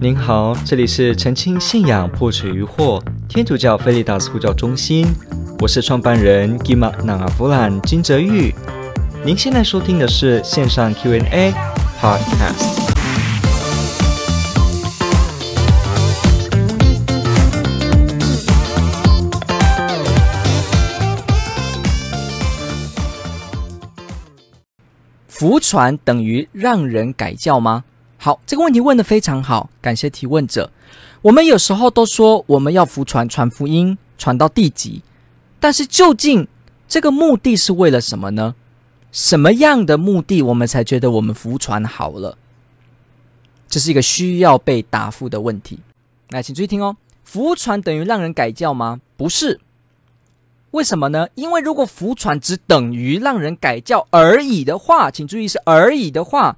您好，这里是澄清信仰破除疑惑天主教菲利达斯呼叫中心，我是创办人吉玛纳阿弗兰金泽玉。您现在收听的是线上 Q&A Podcast。福传等于让人改教吗？好，这个问题问得非常好，感谢提问者。我们有时候都说我们要福传，传福音，传到地极，但是究竟这个目的是为了什么呢？什么样的目的我们才觉得我们福传好了？这是一个需要被答复的问题。来，请注意听哦，福传等于让人改教吗？不是。为什么呢？因为如果福传只等于让人改教而已的话，请注意是而已的话。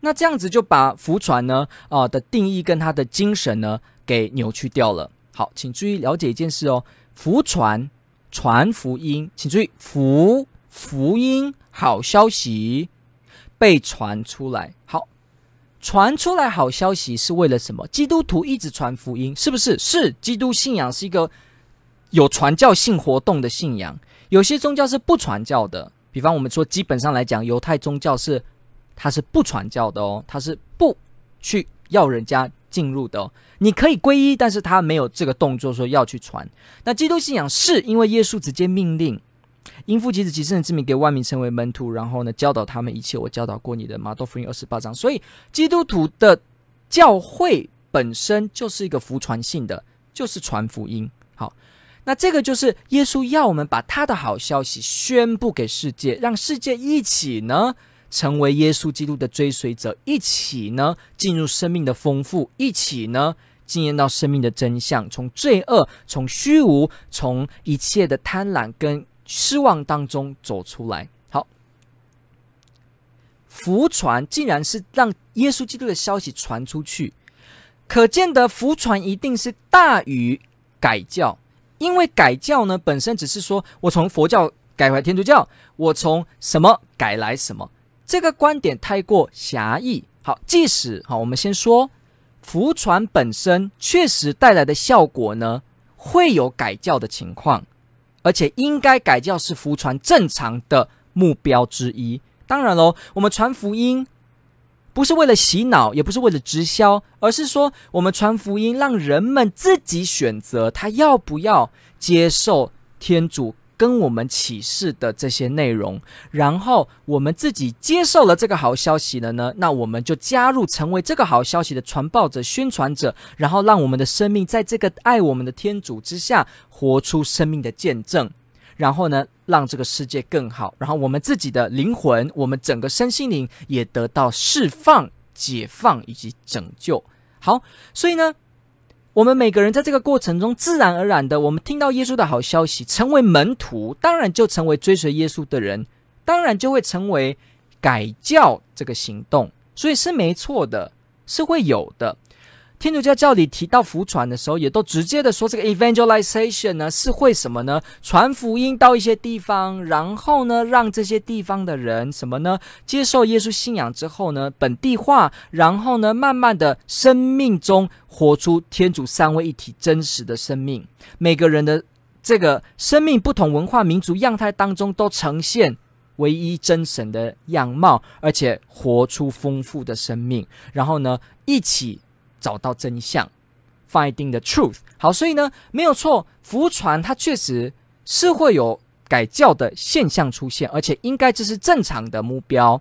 那这样子就把福传呢啊、的定义跟它的精神呢给扭曲掉了。好，请注意了解一件事哦，福传传福音，请注意福福音好消息被传出来。好，传出来好消息是为了什么？基督徒一直传福音，是不是？是，基督信仰是一个有传教性活动的信仰。有些宗教是不传教的，比方我们说，基本上来讲，犹太宗教是。他是不传教的哦，他是不去要人家进入的。你可以皈依，但是他没有这个动作说要去传。那基督信仰是因为耶稣直接命令，因父及子及圣神之名给万民成为门徒，然后呢教导他们一切我教导过你的。马窦福音二十八章。所以基督徒的教会本身就是一个福传性的，就是传福音。好，那这个就是耶稣要我们把他的好消息宣布给世界，让世界一起呢。成为耶稣基督的追随者，一起呢进入生命的丰富，一起呢经验到生命的真相，从罪恶、从虚无、从一切的贪婪跟失望当中走出来。好，福传竟然是让耶稣基督的消息传出去，可见的福传一定是大于改教，因为改教呢本身只是说我从佛教改回天主教，我从什么改来什么。这个观点太过狭义。好，即使好，我们先说福传本身确实带来的效果呢，会有改教的情况，而且应该改教是福传正常的目标之一。当然喽，我们传福音不是为了洗脑，也不是为了直销，而是说我们传福音，让人们自己选择他要不要接受天主。跟我们启示的这些内容，然后我们自己接受了这个好消息了呢，那我们就加入成为这个好消息的传报者、宣传者，然后让我们的生命在这个爱我们的天主之下活出生命的见证，然后呢，让这个世界更好，然后我们自己的灵魂、我们整个身心灵也得到释放、解放以及拯救。好，所以呢。我们每个人在这个过程中，自然而然的，我们听到耶稣的好消息，成为门徒，当然就成为追随耶稣的人，当然就会成为改教这个行动，所以是没错的，是会有的。天主教教理提到福传的时候，也都直接的说，这个 evangelization 呢是会什么呢？传福音到一些地方，然后呢，让这些地方的人什么呢？接受耶稣信仰之后呢，本地化，然后呢，慢慢的生命中活出天主三位一体真实的生命。每个人的这个生命，不同文化民族样态当中，都呈现唯一真神的样貌，而且活出丰富的生命。然后呢，一起。找到真相，finding the truth。好，所以呢，没有错，福传它确实是会有改教的现象出现，而且应该这是正常的目标。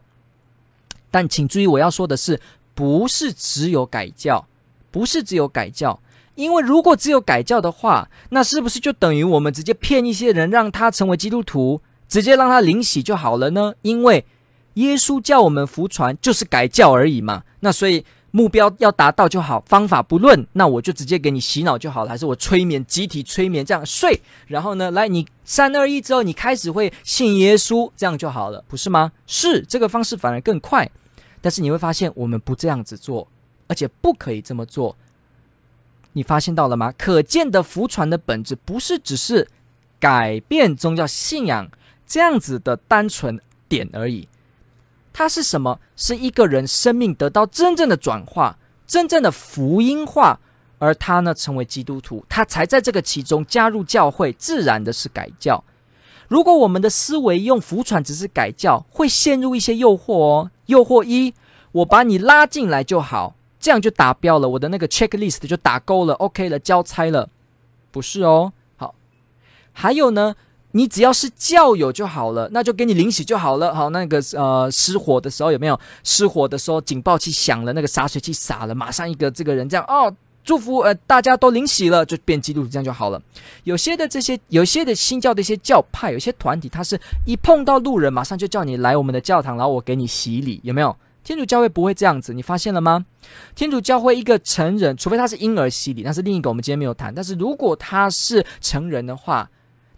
但请注意，我要说的是，不是只有改教，不是只有改教，因为如果只有改教的话，那是不是就等于我们直接骗一些人，让他成为基督徒，直接让他领洗就好了呢？因为耶稣叫我们福传，就是改教而已嘛。那所以。目标要达到就好，方法不论，那我就直接给你洗脑就好了，还是我催眠，集体催眠这样睡，然后呢，来你三二一之后，你开始会信耶稣，这样就好了，不是吗？是这个方式反而更快，但是你会发现我们不这样子做，而且不可以这么做。你发现到了吗？可见的福传的本质不是只是改变宗教信仰这样子的单纯点而已。它是什么？是一个人生命得到真正的转化，真正的福音化，而他呢成为基督徒，他才在这个其中加入教会，自然的是改教。如果我们的思维用福传只是改教，会陷入一些诱惑哦。诱惑一，我把你拉进来就好，这样就达标了，我的那个 checklist 就打勾了，OK 了，交差了，不是哦。好，还有呢。你只要是教友就好了，那就给你领洗就好了。好，那个呃失火的时候有没有失火的时候警报器响了，那个洒水器洒了，马上一个这个人这样哦，祝福呃大家都领洗了，就变基督徒这样就好了。有些的这些有些的新教的一些教派，有些团体，他是一碰到路人马上就叫你来我们的教堂，然后我给你洗礼，有没有？天主教会不会这样子，你发现了吗？天主教会一个成人，除非他是婴儿洗礼，那是另一个我们今天没有谈。但是如果他是成人的话，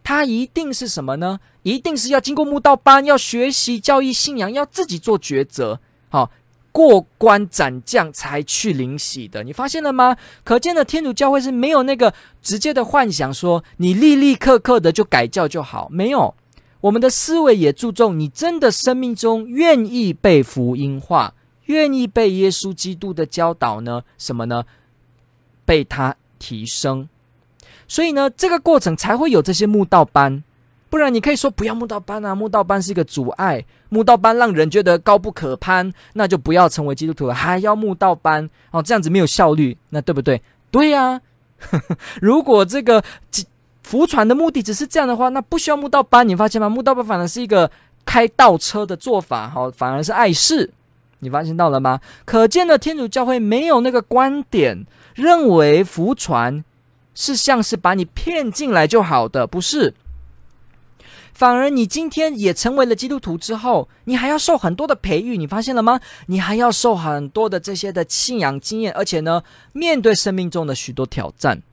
他一定是什么呢？一定是要经过慕道班，要学习教义信仰，要自己做抉择，好、过关斩将才去领洗的。你发现了吗？可见的天主教会是没有那个直接的幻想，说你立立刻刻的就改教就好。没有，我们的思维也注重你真的生命中愿意被福音化，愿意被耶稣基督的教导呢？什么呢？被他提升。所以呢，这个过程才会有这些慕道班，不然你可以说不要慕道班啊，慕道班是一个阻碍，慕道班让人觉得高不可攀，那就不要成为基督徒了，还要慕道班哦，这样子没有效率，那对不对？对呀、啊，如果这个福传的目的只是这样的话，那不需要慕道班，你发现吗？慕道班反而是一个开倒车的做法，哈，反而是碍事，你发现到了吗？可见的天主教会没有那个观点，认为福传。是像是把你骗进来就好的，不是？反而你今天也成为了基督徒之后，你还要受很多的培育，你发现了吗？你还要受很多的这些的信仰经验，而且呢，面对生命中的许多挑战，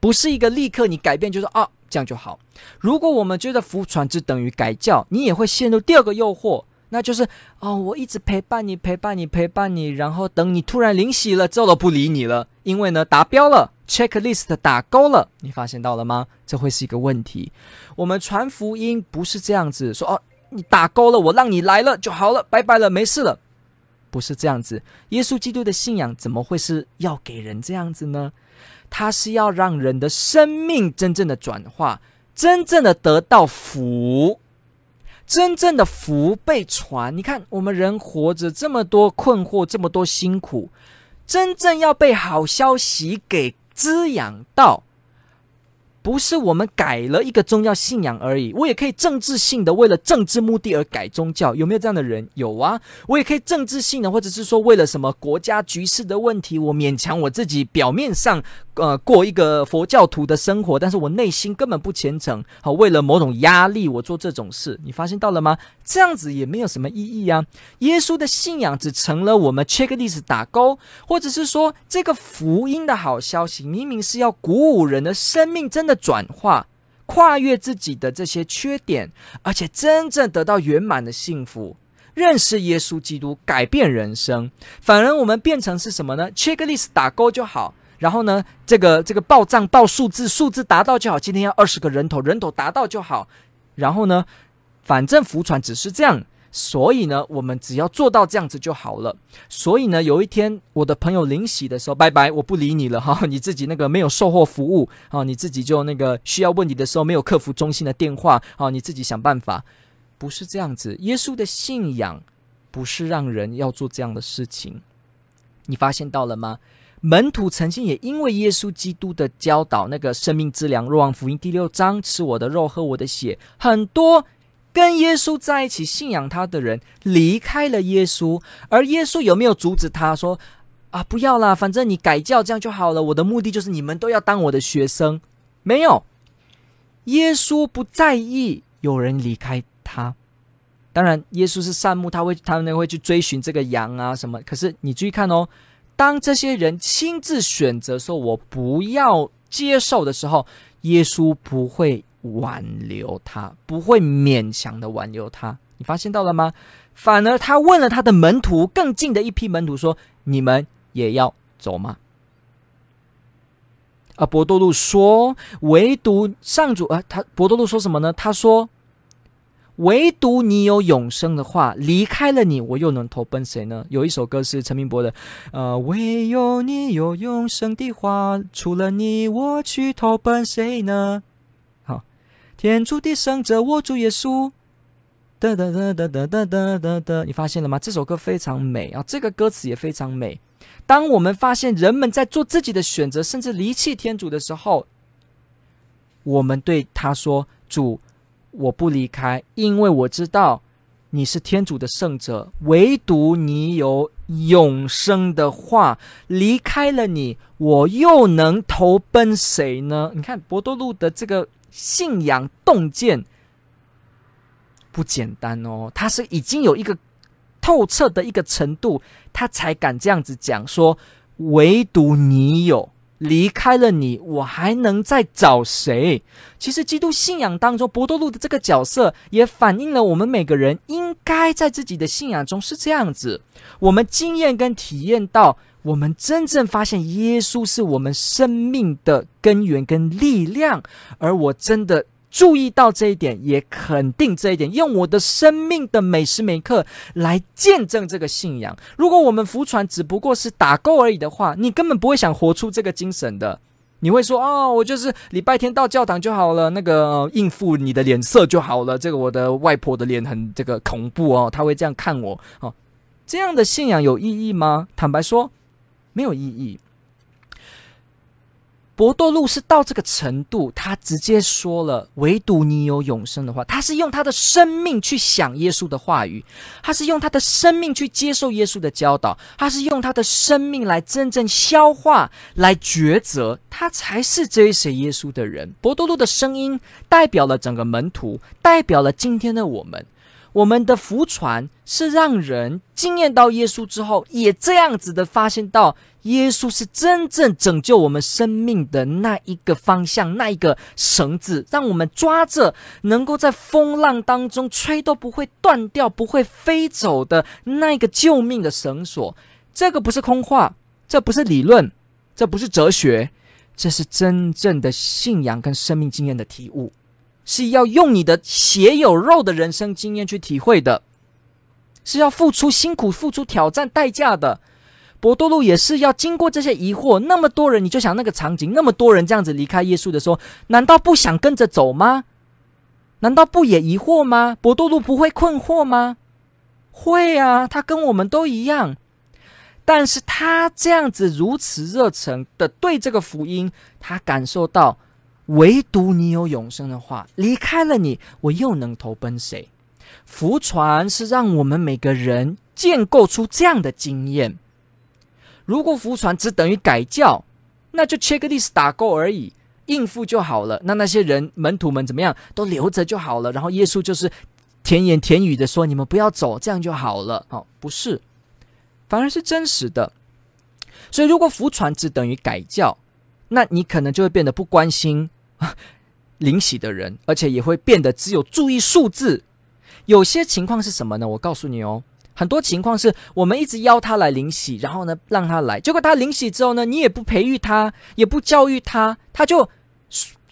不是一个立刻你改变就说啊这样就好。如果我们觉得福传只等于改教，你也会陷入第二个诱惑，那就是哦，我一直陪伴你，陪伴你，陪伴你，然后等你突然临洗了之后都不理你了，因为呢达标了。Checklist 打勾了，你发现到了吗？这会是一个问题。我们传福音不是这样子说哦，你打勾了，我让你来了就好了，拜拜了，没事了，不是这样子。耶稣基督的信仰怎么会是要给人这样子呢？他是要让人的生命真正的转化，真正的得到福，真正的福被传。你看，我们人活着这么多困惑，这么多辛苦，真正要被好消息给。滋养到。不是我们改了一个宗教信仰而已，我也可以政治性的为了政治目的而改宗教，有没有这样的人？有啊，我也可以政治性的，或者是说为了什么国家局势的问题，我勉强我自己表面上呃过一个佛教徒的生活，但是我内心根本不虔诚。好，为了某种压力，我做这种事，你发现到了吗？这样子也没有什么意义啊。耶稣的信仰只成了我们 checklist 打勾，或者是说这个福音的好消息，明明是要鼓舞人的生命，真的。转化，跨越自己的这些缺点，而且真正得到圆满的幸福，认识耶稣基督，改变人生。反而我们变成是什么呢？checklist 打勾就好，然后呢，这个这个报账报数字，数字达到就好。今天要二十个人头，人头达到就好。然后呢，反正福传只是这样。所以呢，我们只要做到这样子就好了。所以呢，有一天我的朋友临洗的时候，拜拜，我不理你了哈，你自己那个没有售后服务啊，你自己就那个需要问题的时候没有客服中心的电话啊，你自己想办法。不是这样子，耶稣的信仰不是让人要做这样的事情。你发现到了吗？门徒曾经也因为耶稣基督的教导，那个生命之粮，若望福音第六章，吃我的肉，喝我的血，很多。跟耶稣在一起信仰他的人离开了耶稣，而耶稣有没有阻止他说：“啊，不要啦，反正你改教这样就好了。我的目的就是你们都要当我的学生。”没有，耶稣不在意有人离开他。当然，耶稣是善牧，他会他们会去追寻这个羊啊什么。可是你注意看哦，当这些人亲自选择说“我不要接受”的时候，耶稣不会。挽留他，不会勉强的挽留他，你发现到了吗？反而他问了他的门徒，更近的一批门徒说：“你们也要走吗？”啊，伯多禄说：“唯独上主啊，他伯多禄说什么呢？他说：‘唯独你有永生的话，离开了你，我又能投奔谁呢？有一首歌是陈明博的，呃，唯有你有永生的话，除了你，我去投奔谁呢？天主的圣者，我主耶稣，哒哒哒哒哒哒哒哒哒，你发现了吗？这首歌非常美啊，这个歌词也非常美。当我们发现人们在做自己的选择，甚至离弃天主的时候，我们对他说：“主。”我不离开，因为我知道你是天主的圣者，唯独你有永生的话。离开了你，我又能投奔谁呢？你看博多禄的这个信仰洞见不简单哦，他是已经有一个透彻的一个程度，他才敢这样子讲说，唯独你有。离开了你，我还能再找谁？其实，基督信仰当中，伯多禄的这个角色也反映了我们每个人应该在自己的信仰中是这样子。我们经验跟体验到，我们真正发现耶稣是我们生命的根源跟力量，而我真的。注意到这一点，也肯定这一点，用我的生命的每时每刻来见证这个信仰。如果我们福传只不过是打勾而已的话，你根本不会想活出这个精神的。你会说：“哦，我就是礼拜天到教堂就好了，那个、应付你的脸色就好了。”这个我的外婆的脸很这个恐怖哦，她会这样看我哦。这样的信仰有意义吗？坦白说，没有意义。伯多禄是到这个程度，他直接说了“唯独你有永生”的话。他是用他的生命去想耶稣的话语，他是用他的生命去接受耶稣的教导，他是用他的生命来真正消化、来抉择，他才是追随耶稣的人。伯多禄的声音代表了整个门徒，代表了今天的我们。我们的福传是让人惊艳到耶稣之后，也这样子的发现到。耶稣是真正拯救我们生命的那一个方向，那一个绳子，让我们抓着，能够在风浪当中吹都不会断掉、不会飞走的那一个救命的绳索。这个不是空话，这不是理论，这不是哲学，这是真正的信仰跟生命经验的体悟，是要用你的血有肉的人生经验去体会的，是要付出辛苦、付出挑战代价的。伯多禄也是要经过这些疑惑，那么多人，你就想那个场景，那么多人这样子离开耶稣的时候，难道不想跟着走吗？难道不也疑惑吗？伯多禄不会困惑吗？会啊，他跟我们都一样，但是他这样子如此热诚的对这个福音，他感受到，唯独你有永生的话，离开了你，我又能投奔谁？福传是让我们每个人建构出这样的经验。如果福传只等于改教，那就 checklist 打勾而已，应付就好了。那那些人门徒们怎么样，都留着就好了。然后耶稣就是甜言甜语的说：“你们不要走，这样就好了。”哦，不是，反而是真实的。所以，如果福传只等于改教，那你可能就会变得不关心 领洗的人，而且也会变得只有注意数字。有些情况是什么呢？我告诉你哦。很多情况是我们一直邀他来领洗，然后呢，让他来，结果他领洗之后呢，你也不培育他，也不教育他，他就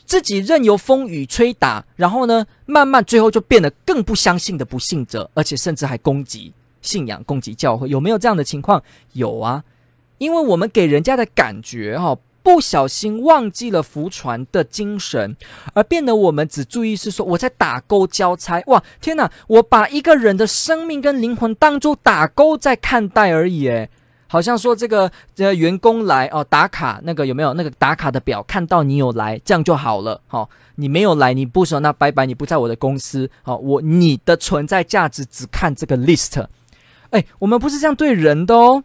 自己任由风雨吹打，然后呢，慢慢最后就变得更不相信的不信者，而且甚至还攻击信仰、攻击教会，有没有这样的情况？有啊，因为我们给人家的感觉哈、不小心忘记了福船的精神，而变得我们只注意是说我在打勾交差。哇，天哪！我把一个人的生命跟灵魂当做打勾在看待而已，诶，好像说这个这个员工来哦打卡，那个有没有那个打卡的表？看到你有来，这样就好了。好、哦，你没有来，你不说那拜拜，你不在我的公司。好、哦，我你的存在价值只看这个 list。哎，我们不是这样对人的哦。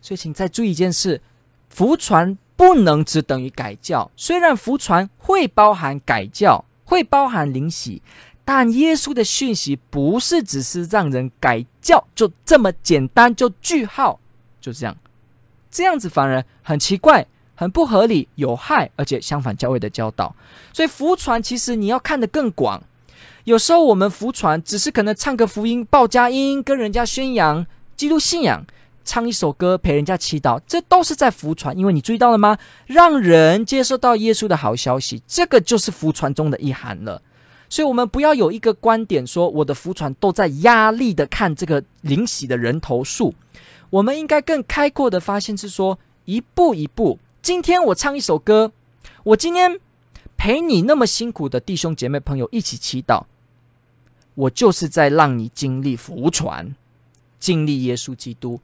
所以，请再注意一件事。福传不能只等于改教，虽然福传会包含改教，会包含灵洗，但耶稣的讯息不是只是让人改教，就这么简单，就句号，就这样，这样子反而很奇怪，很不合理，有害，而且相反教会的教导。所以福传其实你要看得更广，有时候我们福传只是可能唱个福音报佳音，跟人家宣扬基督信仰。唱一首歌陪人家祈祷，这都是在福传。因为你注意到了吗？让人接受到耶稣的好消息，这个就是福传中的一涵了。所以，我们不要有一个观点说，我的浮传都在压力的看这个灵洗的人头数。我们应该更开阔的发现是说，一步一步。今天我唱一首歌，我今天陪你那么辛苦的弟兄姐妹朋友一起祈祷，我就是在让你经历福传，经历耶稣基督。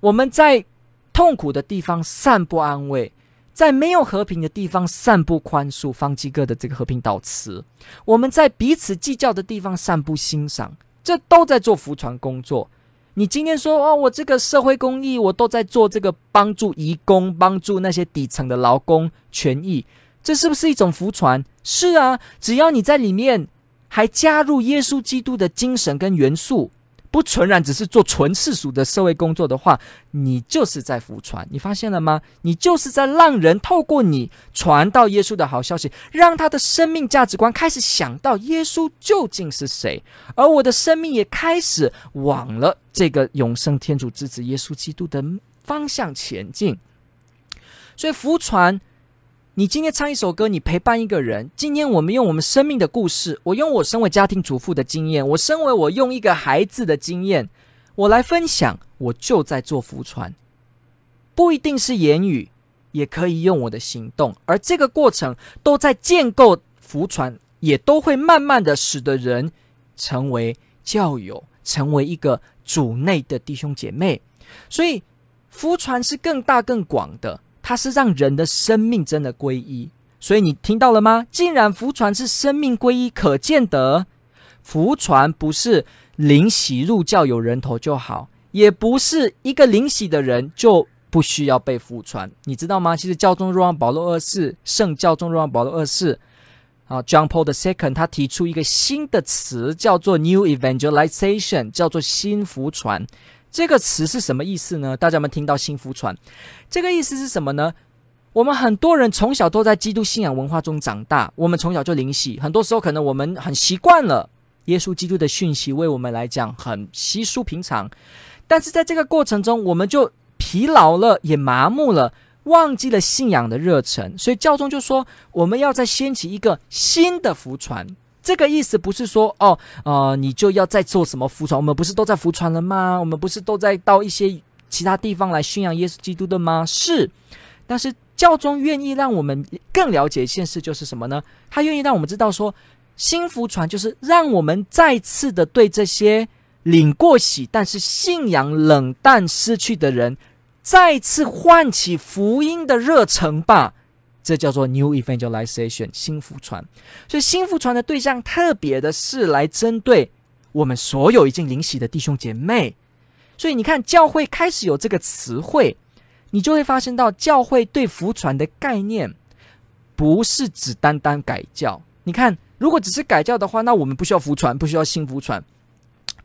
我们在痛苦的地方散布安慰。在没有和平的地方散布宽恕，方济各的这个和平导词；我们在彼此计较的地方散布欣赏，这都在做服传工作。你今天说哦，我这个社会公益，我都在做这个帮助移工，帮助那些底层的劳工权益，这是不是一种福传？是啊，只要你在里面还加入耶稣基督的精神跟元素。不纯然只是做纯世俗的社会工作的话，你就是在福传。你发现了吗？你就是在让人透过你传到耶稣的好消息，让他的生命价值观开始想到耶稣究竟是谁，而我的生命也开始往了这个永生天主之子耶稣基督的方向前进。所以福传。你今天唱一首歌，你陪伴一个人。今天我们用我们生命的故事，我用我身为家庭主妇的经验，我身为我用一个孩子的经验，我来分享，我就在做福传，不一定是言语，也可以用我的行动，而这个过程都在建构福传，也都会慢慢的使得人成为教友，成为一个主内的弟兄姐妹。所以福传是更大更广的。它是让人的生命真的归一，所以你听到了吗？既然福传是生命归一，可见得福传不是领洗入教有人头就好，也不是一个领洗的人就不需要被福传，你知道吗？其实教宗若望保禄二世，圣教宗若望保禄二世啊，John Paul II，他提出一个新的词，叫做 New Evangelization，叫做新福传。这个词是什么意思呢？大家有没有听到“新福传”？这个意思是什么呢？我们很多人从小都在基督信仰文化中长大，我们从小就灵洗，很多时候可能我们很习惯了耶稣基督的讯息，为我们来讲很稀疏平常。但是在这个过程中，我们就疲劳了，也麻木了，忘记了信仰的热忱。所以教宗就说，我们要再掀起一个新的福传。这个意思不是说哦，呃，你就要再做什么福传？我们不是都在福传了吗？我们不是都在到一些其他地方来宣扬耶稣基督的吗？是，但是教宗愿意让我们更了解现实，就是什么呢？他愿意让我们知道说，新福传就是让我们再次的对这些领过喜但是信仰冷淡失去的人，再次唤起福音的热诚吧。这叫做 New Evangelization 新福传，所以新福传的对象特别的是来针对我们所有已经领洗的弟兄姐妹。所以你看，教会开始有这个词汇，你就会发现到教会对福传的概念不是只单单改教。你看，如果只是改教的话，那我们不需要福传，不需要新福传，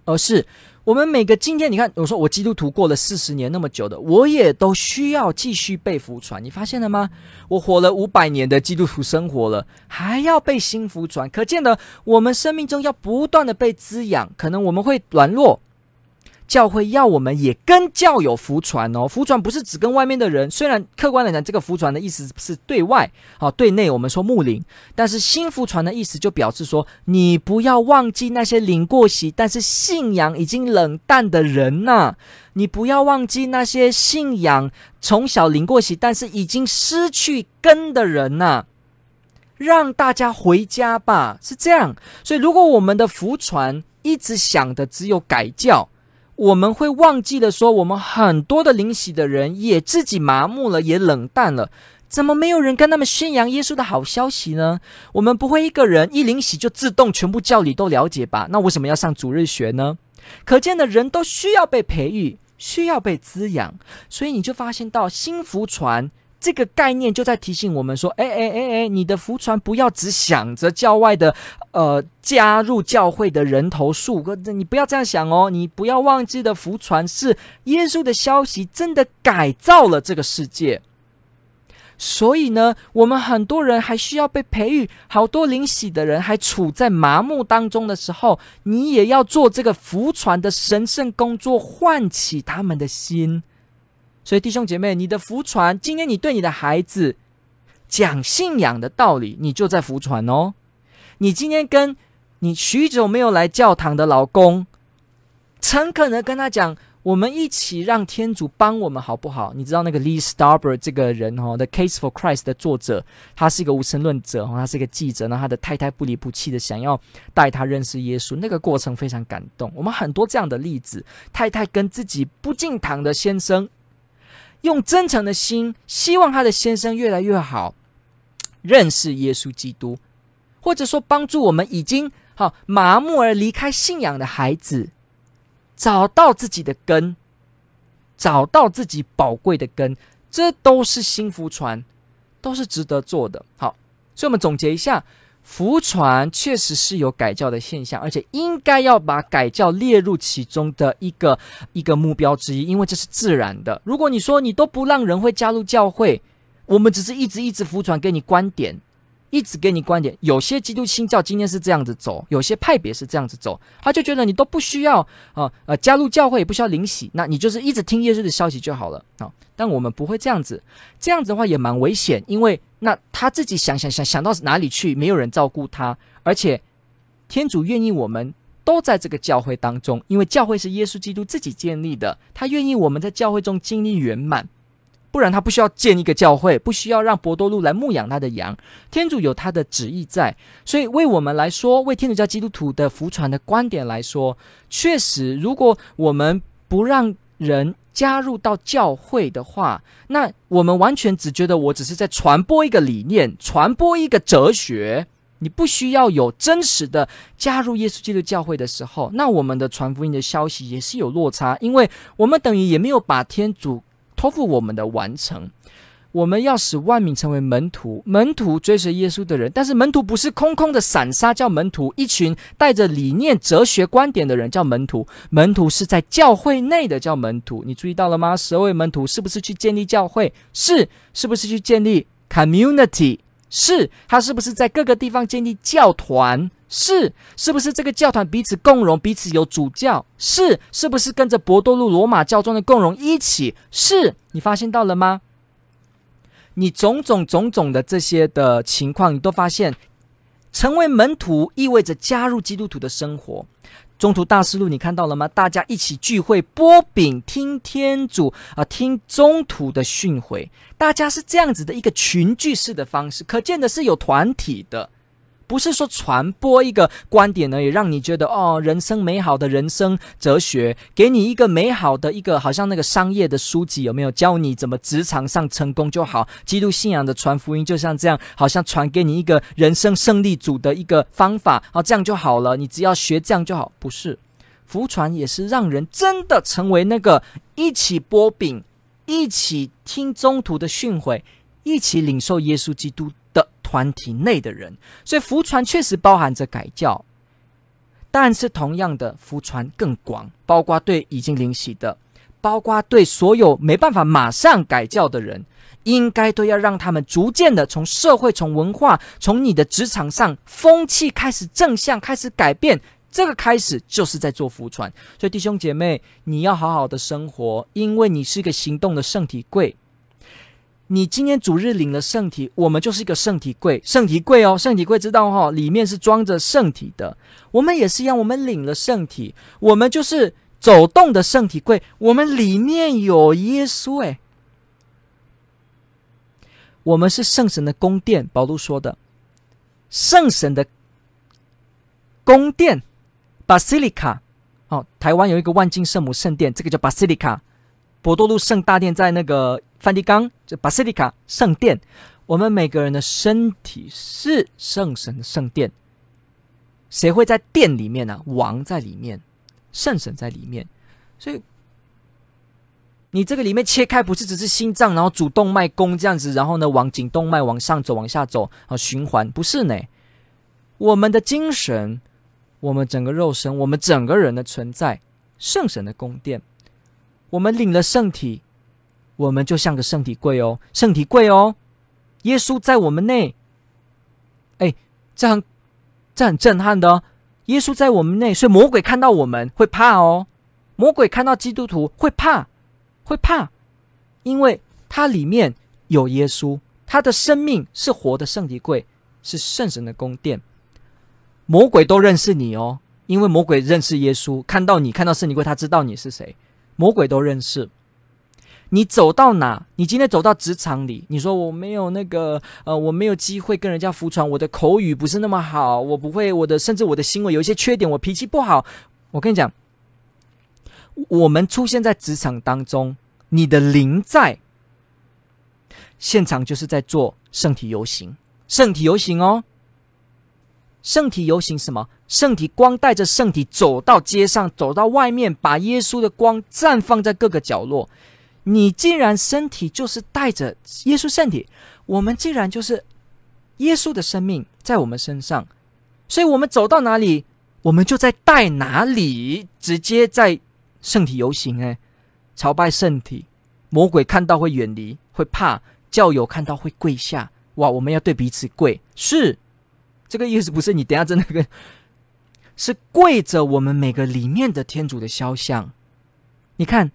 而是。我们每个今天，你看，我说我基督徒过了四十年那么久的，我也都需要继续被服传。你发现了吗？我活了五百年的基督徒生活了，还要被新服传，可见的我们生命中要不断的被滋养。可能我们会软弱。教会要我们也跟教友福传哦，福传不是只跟外面的人。虽然客观来讲，这个福传的意思是对外，好，对内我们说牧灵，但是新福传的意思就表示说，你不要忘记那些领过洗但是信仰已经冷淡的人呐，你不要忘记那些信仰从小领过洗但是已经失去根的人呐，让大家回家吧，是这样。所以，如果我们的福传一直想的只有改教。我们会忘记了说，我们很多的灵洗的人也自己麻木了，也冷淡了。怎么没有人跟他们宣扬耶稣的好消息呢？我们不会一个人一灵洗就自动全部教理都了解吧？那为什么要上主日学呢？可见的人都需要被培育，需要被滋养。所以你就发现到新福传。这个概念就在提醒我们说：哎哎哎哎，你的福传不要只想着教外的，呃，加入教会的人头数，你不要这样想哦。你不要忘记的福传是耶稣的消息，真的改造了这个世界。所以呢，我们很多人还需要被培育，好多领洗的人还处在麻木当中的时候，你也要做这个福传的神圣工作，唤起他们的心。所以弟兄姐妹，你的福传，今天你对你的孩子讲信仰的道理，你就在福传哦。你今天跟你许久没有来教堂的老公，诚恳的跟他讲。我们一起让天主帮我们好不好？你知道那个 Lee Strasberg 这个人哦，《The Case for Christ》的作者，他是一个无神论者，他是一个记者，那他的太太不离不弃的想要带他认识耶稣，那个过程非常感动。我们很多这样的例子，太太跟自己不进堂的先生，用真诚的心，希望他的先生越来越好，认识耶稣基督，或者说帮助我们已经好麻木而离开信仰的孩子。找到自己的根，找到自己宝贵的根，这都是新福传，都是值得做的。好，所以我们总结一下，福船确实是有改教的现象，而且应该要把改教列入其中的一个一个目标之一，因为这是自然的。如果你说你都不让人会加入教会，我们只是一直一直福传给你观点。一直给你观点，有些基督新教今天是这样子走，有些派别是这样子走，他就觉得你都不需要啊呃加入教会，也不需要领洗，那你就是一直听耶稣的消息就好了啊。但我们不会这样子，这样子的话也蛮危险，因为那他自己想想想想到哪里去，没有人照顾他，而且天主愿意我们都在这个教会当中，因为教会是耶稣基督自己建立的，他愿意我们在教会中经历圆满。不然他不需要建一个教会，不需要让伯多禄来牧养他的羊。天主有他的旨意在，所以为我们来说，为天主教基督徒的福传的观点来说，确实，如果我们不让人加入到教会的话，那我们完全只觉得我只是在传播一个理念，传播一个哲学。你不需要有真实的加入耶稣基督教会的时候，那我们的传福音的消息也是有落差，因为我们等于也没有把天主。托付我们的完成，我们要使万民成为门徒，门徒追随耶稣的人。但是门徒不是空空的散沙叫门徒，一群带着理念、哲学观点的人叫门徒。门徒是在教会内的叫门徒，你注意到了吗？十二位门徒是不是去建立教会？是，是不是去建立 community？是，他是不是在各个地方建立教团？是，是不是这个教团彼此共荣，彼此有主教？是，是不是跟着博多路罗马教宗的共荣一起？是，你发现到了吗？你种种种种的这些的情况，你都发现，成为门徒意味着加入基督徒的生活。中途大事录，你看到了吗？大家一起聚会，波饼，听天主啊，听中途的训诲，大家是这样子的一个群聚式的方式，可见的是有团体的。不是说传播一个观点而已，让你觉得哦，人生美好的人生哲学，给你一个美好的一个好像那个商业的书籍有没有教你怎么职场上成功就好？基督信仰的传福音就像这样，好像传给你一个人生胜利组的一个方法，哦，这样就好了，你只要学这样就好。不是，福传也是让人真的成为那个一起剥饼，一起听中途的训诲，一起领受耶稣基督。团体内的人，所以福传确实包含着改教，但是同样的福传更广，包括对已经领洗的，包括对所有没办法马上改教的人，应该都要让他们逐渐的从社会、从文化、从你的职场上风气开始正向开始改变，这个开始就是在做福传。所以弟兄姐妹，你要好好的生活，因为你是一个行动的圣体柜。你今天主日领了圣体，我们就是一个圣体柜，圣体柜哦，圣体柜知道哈、哦，里面是装着圣体的。我们也是一样，我们领了圣体，我们就是走动的圣体柜，我们里面有耶稣诶，我们是圣神的宫殿，保禄说的，圣神的宫殿，Basilica，哦，台湾有一个万金圣母圣殿，这个叫 Basilica，伯多禄圣大殿在那个。梵蒂冈，这巴西利卡圣殿，我们每个人的身体是圣神的圣殿。谁会在殿里面呢、王在里面，圣神在里面。所以，你这个里面切开，不是只是心脏，然后主动脉弓这样子，然后呢，往颈动脉往上走，往下走啊，循环不是呢？我们的精神，我们整个肉身，我们整个人的存在，圣神的宫殿。我们领了圣体。我们就像个圣体柜哦，圣体柜哦，耶稣在我们内，哎，这很这很震撼的哦。耶稣在我们内，所以魔鬼看到我们会怕哦，魔鬼看到基督徒会怕，会怕，因为他里面有耶稣，他的生命是活的圣体柜，是圣神的宫殿。魔鬼都认识你哦，因为魔鬼认识耶稣，看到你，看到圣灵柜，他知道你是谁。魔鬼都认识。你走到哪，你今天走到职场里，你说我没有那个，呃，我没有机会跟人家服传，我的口语不是那么好，我不会，我的甚至我的行为有一些缺点，我脾气不好。我跟你讲，我们出现在职场当中，你的灵在现场就是在做圣体游行，圣体游行哦。圣体游行什么？圣体光带着圣体走到街上，走到外面，把耶稣的光绽放在各个角落。你既然身体就是带着耶稣圣体，我们既然就是耶稣的生命在我们身上，所以我们走到哪里，我们就在带哪里，直接在圣体游行。哎，朝拜圣体，魔鬼看到会远离，会怕；教友看到会跪下。哇，我们要对彼此跪，是。这个意思不是你等下真的跟，是跪着我们每个里面的天主的肖像，你看，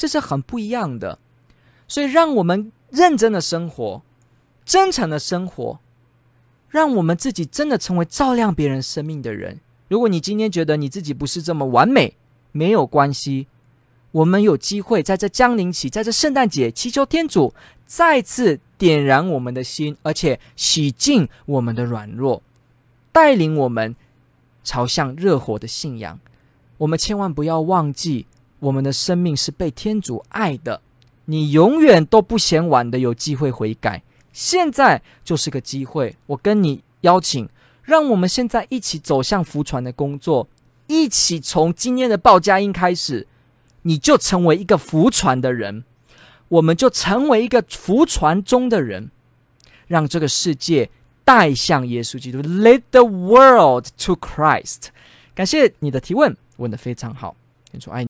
这是很不一样的。所以让我们认真的生活，真诚的生活，让我们自己真的成为照亮别人生命的人。如果你今天觉得你自己不是这么完美，没有关系，我们有机会在这降临期，在这圣诞节，祈求天主再次点燃我们的心，而且洗净我们的软弱。带领我们朝向热火的信仰，我们千万不要忘记，我们的生命是被天主爱的。你永远都不嫌晚的，有机会悔改。现在就是个机会，我跟你邀请，让我们现在一起走向福传的工作，一起从今天的报佳音开始，你就成为一个福传的人，我们就成为一个福传中的人，让这个世界。带向耶稣基督，Lead the world to Christ。感谢你的提问，问的非常好。天主爱你。